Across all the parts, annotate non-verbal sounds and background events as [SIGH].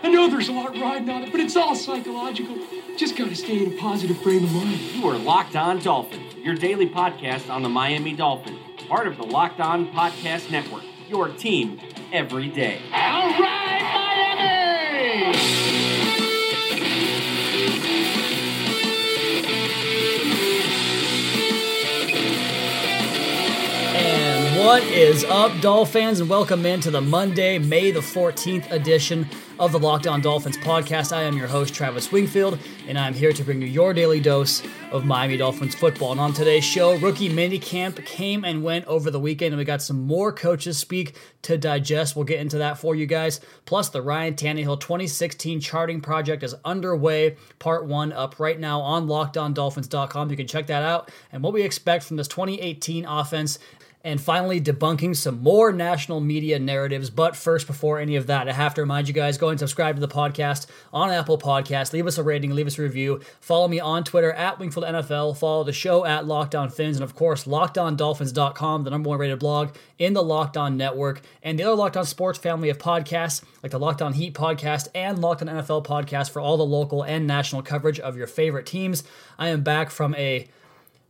I know there's a lot riding on it, but it's all psychological. Just got to stay in a positive frame of mind. You are Locked On Dolphin, your daily podcast on the Miami Dolphins, part of the Locked On Podcast Network, your team every day. All right, Miami! And what is up, Dolfans, and welcome into the Monday, May the 14th edition of the Locked On Dolphins podcast. I am your host, Travis Wingfield, and I'm here to bring you your daily dose of Miami Dolphins football. And on today's show, rookie minicamp came and went over the weekend, and we got some more coaches speak to digest. We'll get into that for you guys. Plus, the Ryan Tannehill 2016 charting project is underway. Part one up right now on LockedOnDolphins.com. You can check that out. And what we expect from this 2018 offense and finally debunking some more national media narratives. But first, before any of that, I have to remind you guys go and subscribe to the podcast on Apple Podcasts. Leave us a rating, leave us a review. Follow me on Twitter at Wingfield NFL. Follow the show at Locked On Phins, and of course, LockedOnDolphins.com, the number one rated blog in the Locked On Network, and the other Locked On Sports family of podcasts like the Locked On Heat podcast and Locked On NFL podcast for all the local and national coverage of your favorite teams. I am back from a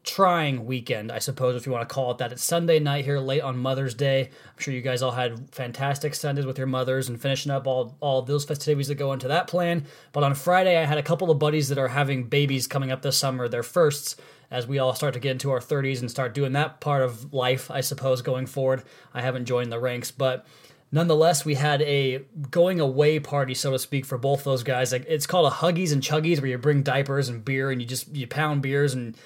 trying weekend, I suppose, if you want to call it that. It's Sunday night here, late on Mother's Day. I'm sure you guys all had fantastic Sundays with your mothers and finishing up all, all those festivities that go into that plan. But on Friday, I had a couple of buddies that are having babies coming up this summer, their firsts, as we all start to get into our 30s and start doing that part of life, I suppose, going forward. I haven't joined the ranks, but nonetheless, we had a going away party, so to speak, for both those guys. Like it's called a Huggies and Chuggies, where you bring diapers and beer and you just you pound beers and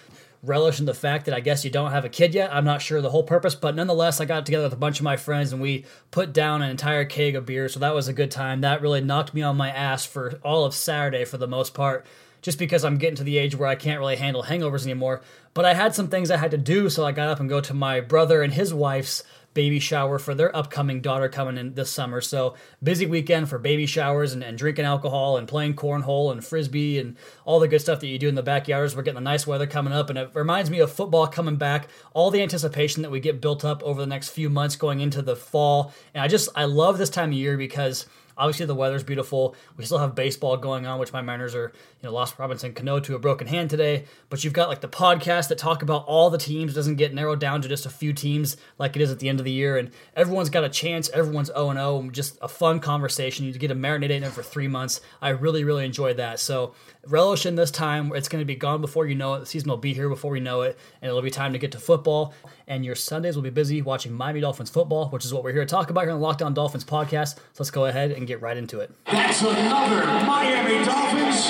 relish in the fact that I guess you don't have a kid yet. I'm not sure the whole purpose, but nonetheless, I got together with a bunch of my friends and we put down an entire keg of beer. So that was a good time. That really knocked me on my ass for all of Saturday for the most part, just because I'm getting to the age where I can't really handle hangovers anymore. But I had some things I had to do, so I got up and go to my brother and his wife's baby shower for their upcoming daughter coming in this summer. So busy weekend for baby showers and, and, drinking alcohol and playing cornhole and frisbee and all the good stuff that you do in the backyards. We're getting the nice weather coming up, and it reminds me of football coming back. All the anticipation that we get built up over the next few months going into the fall, and I just I love this time of year because. Obviously, the weather's beautiful. We still have baseball going on, which my Mariners are, you know, lost Robinson Cano to a broken hand today. But you've got like the podcast that talk about all the teams. It doesn't get narrowed down to just a few teams like it is at the end of the year. And everyone's got a chance. Everyone's 0 0. Just a fun conversation. You get to marinate in it for three months. I really, really enjoyed that. So relish in this time. It's going to be gone before you know it. The season will be here before we know it. And it'll be time to get to football. And your Sundays will be busy watching Miami Dolphins football, which is what we're here to talk about here on the Locked On Dolphins podcast. So let's go ahead and get right into it. That's another Miami Dolphins.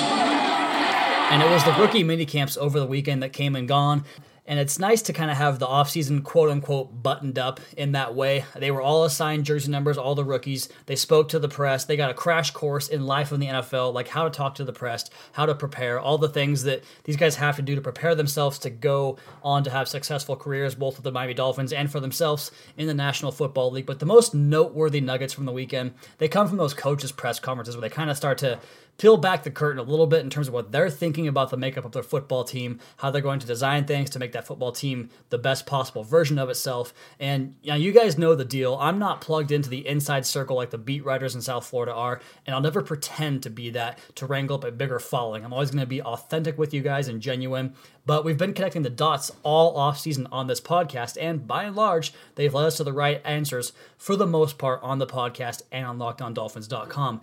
And it was the rookie mini camps over the weekend that came and gone. And it's nice to kind of have the offseason quote unquote buttoned up in that way. They were all assigned jersey numbers, all the rookies. They spoke to the press. They got a crash course in life in the NFL, like how to talk to the press, how to prepare, all the things that these guys have to do to prepare themselves to go on to have successful careers, both with the Miami Dolphins and for themselves in the National Football League. But the most noteworthy nuggets from the weekend, they come from those coaches' press conferences where they kind of start to peel back the curtain a little bit in terms of what they're thinking about the makeup of their football team, how they're going to design things to make that football team the best possible version of itself. And you, know, you guys know the deal. I'm not plugged into the inside circle like the beat writers in South Florida are, and I'll never pretend to be that to wrangle up a bigger following. I'm always going to be authentic with you guys and genuine. But we've been connecting the dots all off season on this podcast, and by and large, they've led us to the right answers for the most part on the podcast and on LockedOnDolphins.com.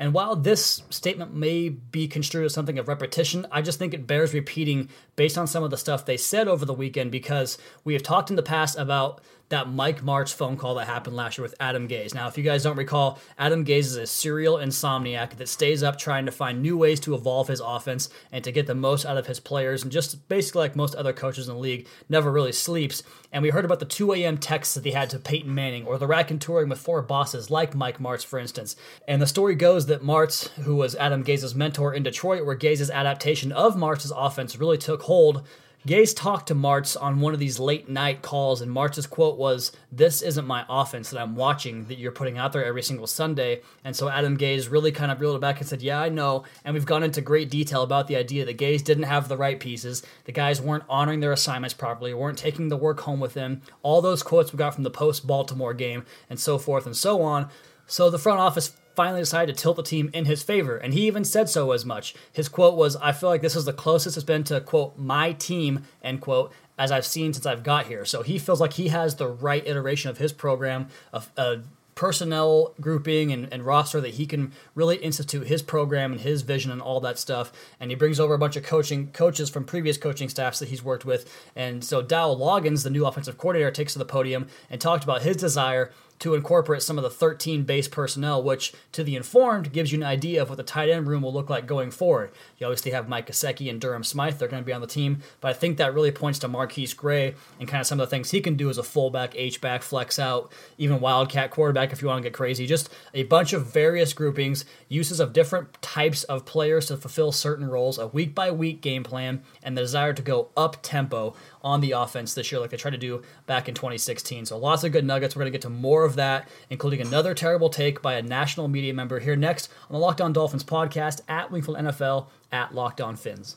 And while this statement may be construed as something of repetition, I just think it bears repeating based on some of the stuff they said over the weekend because we have talked in the past about that Mike Martz phone call that happened last year with Adam Gase. Now, if you guys don't recall, Adam Gase is a serial insomniac that stays up trying to find new ways to evolve his offense and to get the most out of his players, and just basically like most other coaches in the league, never really sleeps. And we heard about the 2 a.m. texts that he had to Peyton Manning or the rack and touring with four bosses like Mike Martz, for instance. And the story goes that Martz, who was Adam Gase's mentor in Detroit, where Gase's adaptation of Martz's offense really took hold, Gase talked to Martz on one of these late night calls, and Martz's quote was, This isn't my offense that I'm watching that you're putting out there every single Sunday. And so Adam Gase really kind of reeled it back and said, Yeah, I know. And we've gone into great detail about the idea that Gase didn't have the right pieces. The guys weren't honoring their assignments properly, weren't taking the work home with them. All those quotes we got from the post Baltimore game, and so forth and so on. So the front office finally decided to tilt the team in his favor, and he even said so as much. His quote was, I feel like this is the closest it's been to, quote, my team, end quote, as I've seen since I've got here. So he feels like he has the right iteration of his program, a, a uh, personnel grouping and, and, roster that he can really institute his program and his vision and all that stuff. And he brings over a bunch of coaching coaches from previous coaching staffs that he's worked with. And so Dowell Loggains, the new offensive coordinator, takes to the podium and talked about his desire to incorporate some of the 13 base personnel, which to the informed gives you an idea of what the tight end room will look like going forward. You obviously have Mike Gesicki and Durham Smythe; they're going to be on the team, but I think that really points to MarQueis Gray and kind of some of the things he can do as a fullback, H back, flex out, even wildcat quarterback if you want to get crazy. Just a bunch of various groupings, uses of different types of players to fulfill certain roles, a week by week game plan, and the desire to go up tempo on the offense this year, like they tried to do back in 2016. So lots of good nuggets. We're going to get to more of that, including another terrible take by a national media member here next on the Locked On Dolphins podcast at Wingfield NFL at Locked On Phins.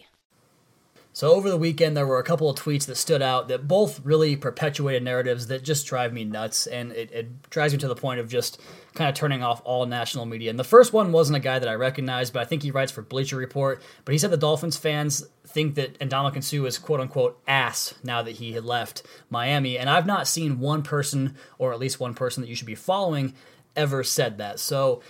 So over the weekend, there were a couple of tweets that stood out that both really perpetuated narratives that just drive me nuts, and it, it drives me to the point of just kind of turning off all national media. And the first one wasn't a guy that I recognized, but I think he writes for Bleacher Report. But he said the Dolphins fans think that Ndamukong Suh is quote unquote ass now that he had left Miami, and I've not seen one person, or at least one person that you should be following, ever said that. So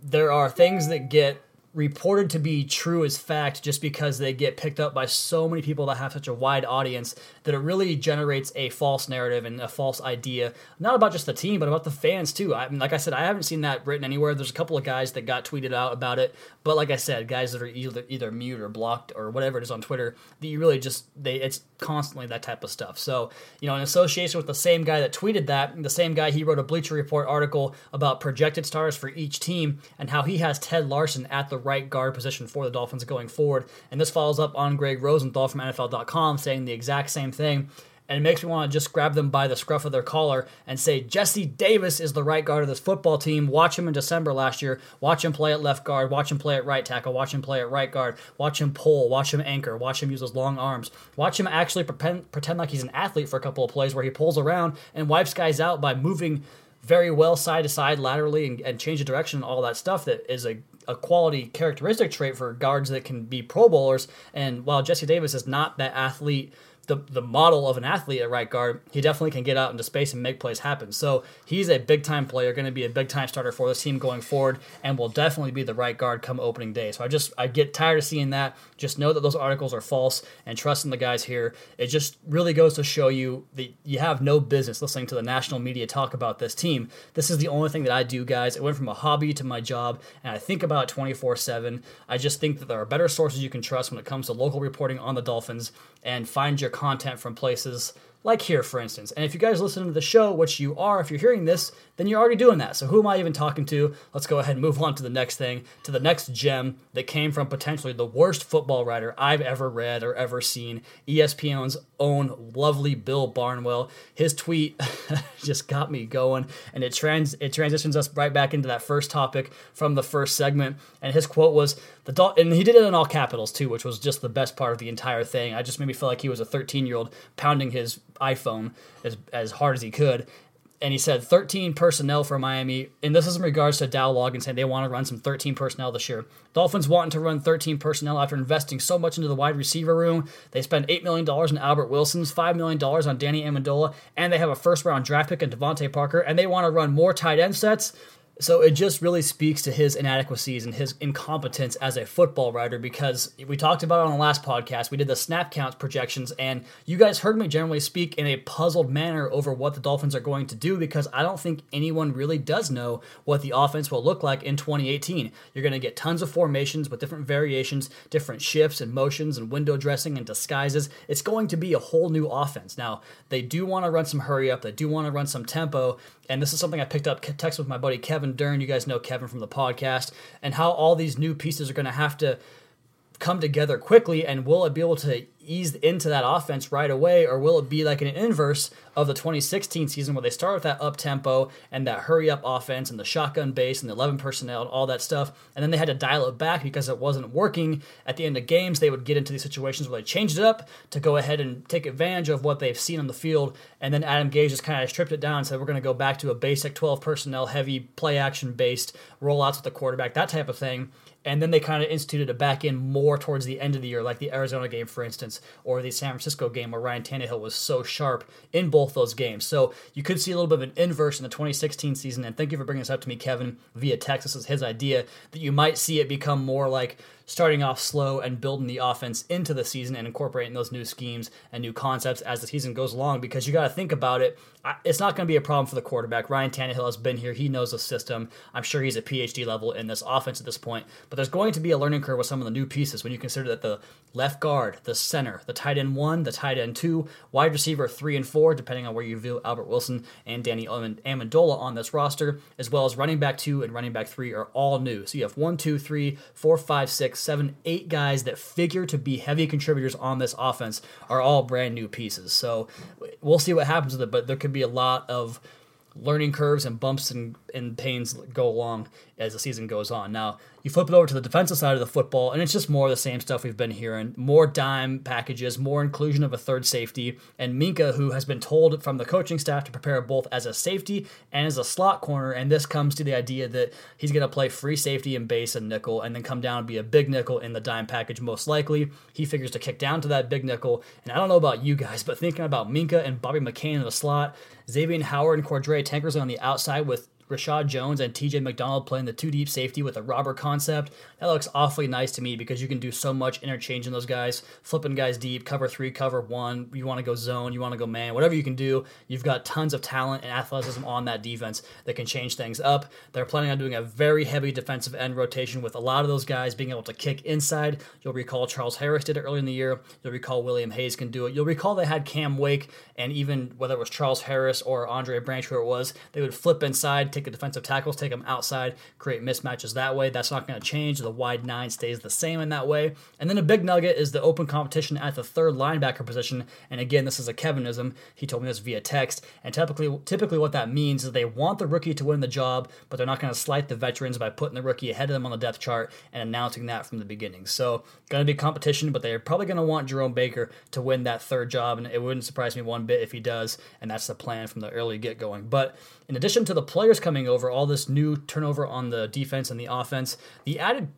there are things that get reported to be true as fact just because they get picked up by so many people that have such a wide audience that it really generates a false narrative and a false idea, not about just the team, but about the fans too. I mean, like I said, I haven't seen that written anywhere. There's a couple of guys that got tweeted out about it, but like I said, guys that are either either mute or blocked or whatever it is on Twitter, that you really just they it's constantly that type of stuff. So you know, in association with the same guy that tweeted that, the same guy he wrote a Bleacher Report article about projected stars for each team and how he has Ted Larsen at the right guard position for the Dolphins going forward. And this follows up on Gregg Rosenthal from NFL.com saying the exact same thing. And it makes me want to just grab them by the scruff of their collar and say, Jesse Davis is the right guard of this football team. Watch him in December last year. Watch him play at left guard. Watch him play at right tackle. Watch him play at right guard. Watch him pull. Watch him anchor. Watch him use his long arms. Watch him actually pretend, pretend like he's an athlete for a couple of plays where he pulls around and wipes guys out by moving very well side to side laterally and, and change the direction and all that stuff that is a a quality characteristic trait for guards that can be Pro Bowlers. And while Jesse Davis is not that athlete the, the model of an athlete at right guard, he definitely can get out into space and make plays happen. So he's a big time player, going to be a big time starter for this team going forward, and will definitely be the right guard come opening day. So I just I get tired of seeing that. Just know that those articles are false and trust in the guys here. It just really goes to show you that you have no business listening to the national media talk about this team. This is the only thing that I do, guys. It went from a hobby to my job, and I think about 24 7. I just think that there are better sources you can trust when it comes to local reporting on the Dolphins and find your content from places like here, for instance. And if you guys listen to the show, which you are, if you're hearing this, then you're already doing that. So who am I even talking to? Let's go ahead and move on to the next thing, to the next gem that came from potentially the worst football writer I've ever read or ever seen. ESPN's own lovely Bill Barnwell. His tweet [LAUGHS] just got me going, and it trans it transitions us right back into that first topic from the first segment. And his quote was the Dol- and he did it in all capitals too, which was just the best part of the entire thing. I just made me feel like he was a 13 year old pounding his iPhone as as hard as he could and he said 13 personnel for Miami. And this is in regards to Dow Loggains saying they want to run some 13 personnel this year. Dolphins wanting to run 13 personnel after investing so much into the wide receiver room. They spend $8 million on Albert Wilson's, $5 million on Danny Amendola, and they have a first round draft pick in DeVante Parker, and they want to run more tight end sets. So it just really speaks to his inadequacies and his incompetence as a football writer because we talked about it on the last podcast. We did the snap counts projections, and you guys heard me generally speak in a puzzled manner over what the Dolphins are going to do because I don't think anyone really does know what the offense will look like in 2018. You're going to get tons of formations with different variations, different shifts and motions and window dressing and disguises. It's going to be a whole new offense. Now, they do want to run some hurry up, they do want to run some tempo, and this is something I picked up text with my buddy Kevin Dern. You guys know Kevin from the podcast, and how all these new pieces are going to have to come together quickly, and will it be able to ease into that offense right away, or will it be like an inverse of the 2016 season where they start with that up tempo and that hurry up offense and the shotgun base and the 11 personnel and all that stuff, and then they had to dial it back because it wasn't working. At the end of games, they would get into these situations where they changed it up to go ahead and take advantage of what they've seen on the field, and then Adam Gase just kind of stripped it down and said we're going to go back to a basic 12 personnel, heavy play action based rollouts with the quarterback, that type of thing and then they kind of instituted it back in more towards the end of the year, like the Arizona game, for instance, or the San Francisco game where Ryan Tannehill was so sharp in both those games. So you could see a little bit of an inverse in the 2016 season. And thank you for bringing this up to me, Kevin, via text. This is his idea that you might see it become more like starting off slow and building the offense into the season and incorporating those new schemes and new concepts as the season goes along because you got to think about it. It's not going to be a problem for the quarterback. Ryan Tannehill has been here. He knows the system. I'm sure he's a PhD level in this offense at this point. But there's going to be a learning curve with some of the new pieces when you consider that the left guard, the center, the tight end one, the tight end two, wide receiver three and four, depending on where you view Albert Wilson and Danny Amendola on this roster, as well as running back two and running back three are all new. So you have one, two, three, four, five, six, seven, eight guys that figure to be heavy contributors on this offense are all brand new pieces. So we'll see what happens with it, but there could be a lot of learning curves and bumps and, and pains go along as the season goes on. Now, you flip it over to the defensive side of the football, and it's just more of the same stuff we've been hearing more dime packages, more inclusion of a third safety. And Minkah, who has been told from the coaching staff to prepare both as a safety and as a slot corner, and this comes to the idea that he's going to play free safety and base and nickel, and then come down and be a big nickel in the dime package, most likely. He figures to kick down to that big nickel. And I don't know about you guys, but thinking about Minkah and Bobby McCain in the slot, Xavier Howard and Cordrea Tankersley on the outside with Reshad Jones and TJ McDonald playing the two deep safety with a robber concept. That looks awfully nice to me because you can do so much interchanging those guys, flipping guys deep, cover three, cover one. You want to go zone, you want to go man, whatever you can do. You've got tons of talent and athleticism on that defense that can change things up. They're planning on doing a very heavy defensive end rotation with a lot of those guys being able to kick inside. You'll recall Charles Harris did it early in the year. You'll recall William Hayes can do it. You'll recall they had Cam Wake and even whether it was Charles Harris or Andre Branch, who it was, they would flip inside, take the defensive tackles, take them outside, create mismatches that way. That's not going to change. The wide nine stays the same in that way. And then a big nugget is the open competition at the third linebacker position. And again, this is a Kevinism. He told me this via text. And typically, typically what that means is they want the rookie to win the job, but they're not going to slight the veterans by putting the rookie ahead of them on the depth chart and announcing that from the beginning. So, going to be competition, but they're probably going to want Jerome Baker to win that third job. And it wouldn't surprise me one bit if he does. And that's the plan from the early get going. But in addition to the players coming over, all this new turnover on the defense and the offense, the added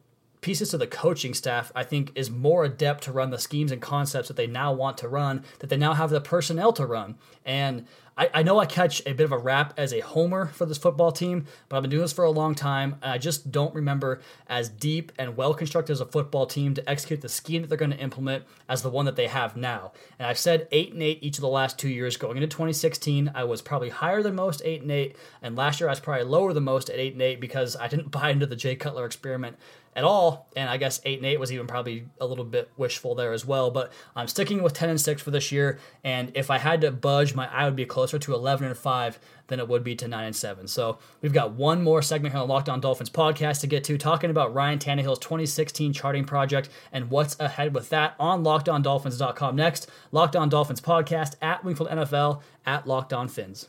pieces to the coaching staff, I think, is more adept to run the schemes and concepts that they now want to run, that they now have the personnel to run. And I, I know I catch a bit of a rap as a homer for this football team, but I've been doing this for a long time. And I just don't remember as deep and well constructed as a football team to execute the scheme that they're going to implement as the one that they have now. And I've said eight and eight each of the last two years. Going into 2016, I was probably higher than most, eight and eight, and last year I was probably lower than most at eight and eight because I didn't [LAUGHS] buy into the Jay Cutler experiment at all. And I guess eight and eight was even probably a little bit wishful there as well. But I'm sticking with ten and six for this year. And if I had to budge, my I would be closer to eleven and five than it would be to nine and seven. So we've got one more segment here on Locked On Dolphins podcast to get to, talking about Ryan Tannehill's 2016 charting project and what's ahead with that on LockedOnDolphins.com next. Locked On Dolphins podcast at Wingfield NFL at Locked On Phins.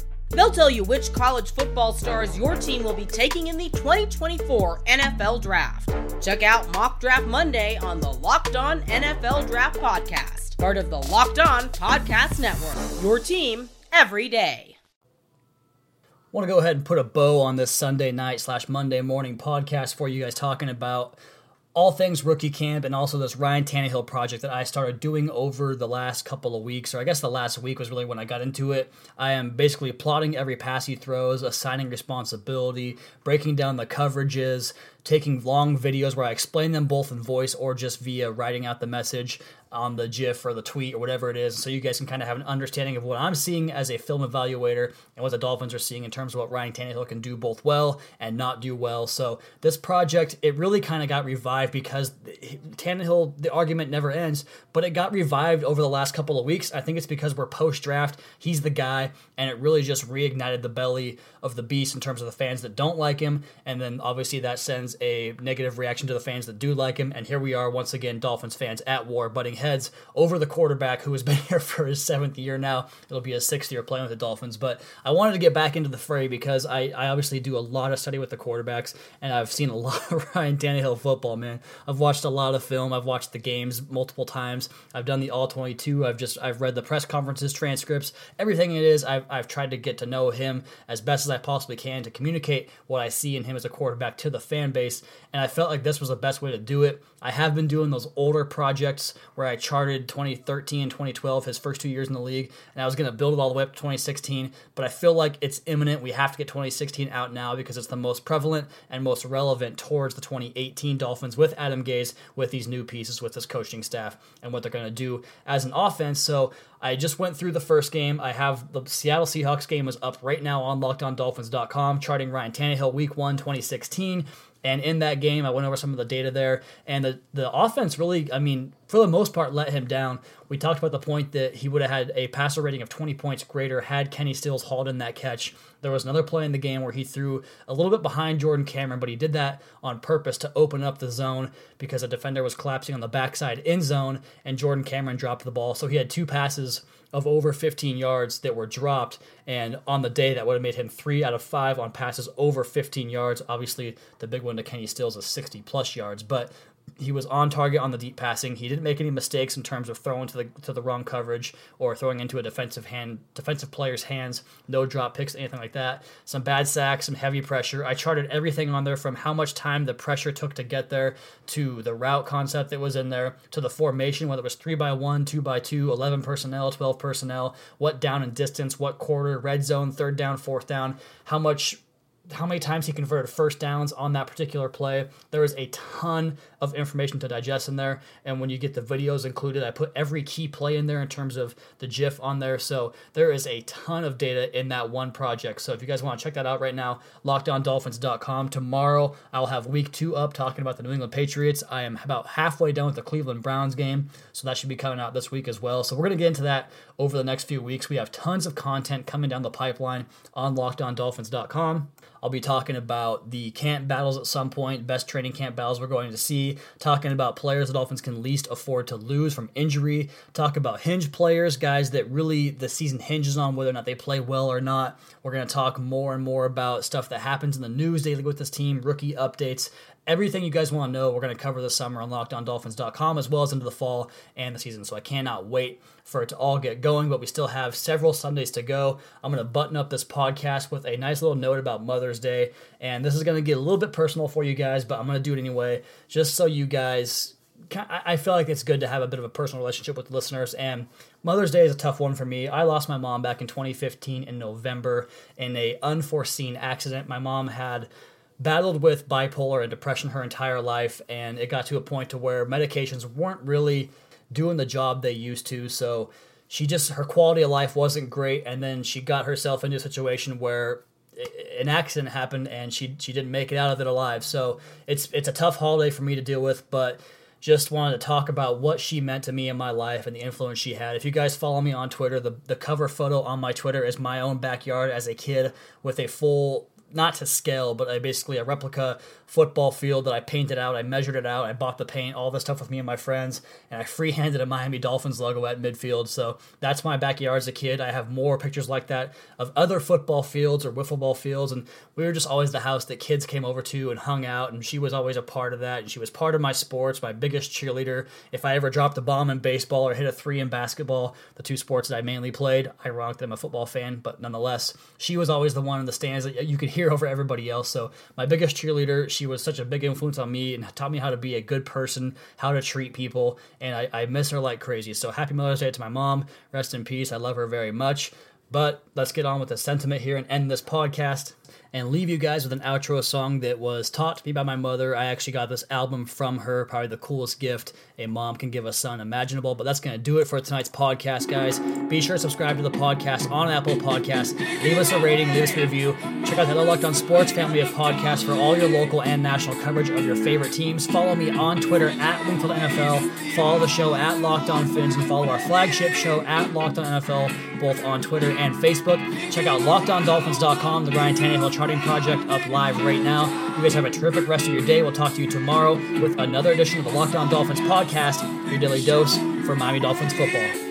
They'll tell you which college football stars your team will be taking in the 2024 NFL Draft. Check out Mock Draft Monday on the Locked On NFL Draft Podcast, part of the Locked On Podcast Network. Your team every day. I want to go ahead and put a bow on this Sunday night slash Monday morning podcast for you guys talking about all things rookie camp and also this Ryan Tannehill project that I started doing over the last couple of weeks, or I guess the last week was really when I got into it. I am basically plotting every pass he throws, assigning responsibility, breaking down the coverages, taking long videos where I explain them both in voice or just via writing out the message on the GIF or the tweet or whatever it is, so you guys can kind of have an understanding of what I'm seeing as a film evaluator and what the Dolphins are seeing in terms of what Ryan Tannehill can do both well and not do well. So this project, it really kind of got revived because Tannehill, the argument never ends, but it got revived over the last couple of weeks. I think it's because we're post draft. He's the guy, and it really just reignited the belly of the beast in terms of the fans that don't like him, and then obviously that sends a negative reaction to the fans that do like him. And here we are once again, Dolphins fans at war, butting heads over the quarterback who has [LAUGHS] been here for his seventh year now. It'll be his sixth year playing with the Dolphins. But I wanted to get back into the fray because I, I obviously do a lot of study with the quarterbacks, and I've seen a [LAUGHS] lot of Ryan Tannehill football, man. I've watched a lot of film. I've watched the games multiple times. I've done the all 22. I've just I've read the press conferences, transcripts, everything it is. I've, I've tried to get to know him as best as I possibly can to communicate what I see in him as a quarterback to the fan base. And I felt like this was the best way to do it. I have been doing those older projects where I charted 2013 and 2012, his first two years in the league, and I was going to build it all the way up to 2016. But I feel like it's imminent. We have to get 2016 out now because it's the most prevalent and most relevant towards the 2018 Dolphins with Adam Gase, with these new pieces, with this coaching staff, and what they're going to do as an offense. So I just went through the first game. I have the Seattle Seahawks game is up right now on LockedOnDolphins.com, charting Ryan Tannehill Week One 2016. And in that game, I went over some of the data there, and the the offense really, I mean, for the most part, let him down. We talked about the point that he would have had a passer rating of 20 points greater had Kenny Stills hauled in that catch. There was another play in the game where he threw a little bit behind Jordan Cameron, but he did that on purpose to open up the zone because a defender was collapsing on the backside end zone, and Jordan Cameron dropped the ball. So he had two passes of over 15 yards that were dropped. And on the day, that would have made him three out of five on passes over 15 yards. Obviously, the big one to Kenny Stills is 60 plus yards. But he was on target on the deep passing. He didn't make any mistakes in terms of throwing to the to the wrong coverage or throwing into a defensive hand defensive player's hands. No drop picks, anything like that. Some bad sacks, some heavy pressure. I charted everything on there from how much time the pressure took to get there to the route concept that was in there to the formation, whether it was three by one, two by two, 11 personnel, 12 personnel, what down and distance, what quarter, red zone, third down, fourth down, how much how many times he converted first downs on that particular play. There is a ton of information to digest in there. And when you get the videos included, I put every key play in there in terms of the GIF on there. So there is a ton of data in that one project. So if you guys want to check that out right now, lockedondolphins.com. Tomorrow, I'll have week two up talking about the New England Patriots. I am about halfway done with the Cleveland Browns game. So that should be coming out this week as well. So we're going to get into that over the next few weeks. We have tons of content coming down the pipeline on lockedondolphins.com. I'll be talking about the camp battles at some point, best training camp battles we're going to see, talking about players the Dolphins can least afford to lose from injury, talk about hinge players, guys that really the season hinges on whether or not they play well or not. We're going to talk more and more about stuff that happens in the news daily with this team, rookie updates, everything you guys want to know, we're going to cover this summer on LockedOnDolphins.com as well as into the fall and the season. So I cannot wait for it to all get going, but we still have several Sundays to go. I'm going to button up this podcast with a nice little note about Mother's Day. And this is going to get a little bit personal for you guys, but I'm going to do it anyway, just so you guys. I feel like it's good to have a bit of a personal relationship with listeners, and Mother's Day is a tough one for me. I lost my mom back in 2015 in November in a unforeseen accident. My mom had battled with bipolar and depression her entire life, and it got to a point to where medications weren't really doing the job they used to. So she just her quality of life wasn't great, and then she got herself into a situation where an accident happened and she she didn't make it out of it alive. So it's it's a tough holiday for me to deal with, but just wanted to talk about what she meant to me in my life and the influence she had. If you guys follow me on Twitter, the, the cover photo on my Twitter is my own backyard as a kid with a full not to scale, but I basically a replica football field that I painted out. I measured it out. I bought the paint, all this stuff with me and my friends, and I freehanded a Miami Dolphins logo at midfield. So that's my backyard as a kid. I have more pictures like that of other football fields or wiffle ball fields, and we were just always the house that kids came over to and hung out, and she was always a part of that. And she was part of my sports, my biggest cheerleader. If I ever dropped a bomb in baseball or hit a three in basketball, the two sports that I mainly played, ironically I'm a football fan, but nonetheless, she was always the one in the stands that you could hear over everybody else. So my biggest cheerleader, she was such a big influence on me and taught me how to be a good person, how to treat people, and I, I miss her like crazy. So happy Mother's Day to my mom. Rest in peace. I love her very much. But let's get on with the sentiment here and end this podcast and leave you guys with an outro song that was taught to me by my mother. I actually got this album from her, probably the coolest gift a mom can give a son imaginable. But that's going to do it for tonight's podcast, guys. Be sure to subscribe to the podcast on Apple Podcasts. Leave us a rating, leave us a review. Check out the Locked On Sports family of podcasts for all your local and national coverage of your favorite teams. Follow me on Twitter at Wingfield NFL. Follow the show at Locked On Phins and follow our flagship show at Locked On NFL, both on Twitter and Facebook. Check out LockedOnDolphins.com, the Ryan Tannehill charting project up live right now. You guys have a terrific rest of your day. We'll talk to you tomorrow with another edition of the Locked On Dolphins podcast, your daily dose for Miami Dolphins football.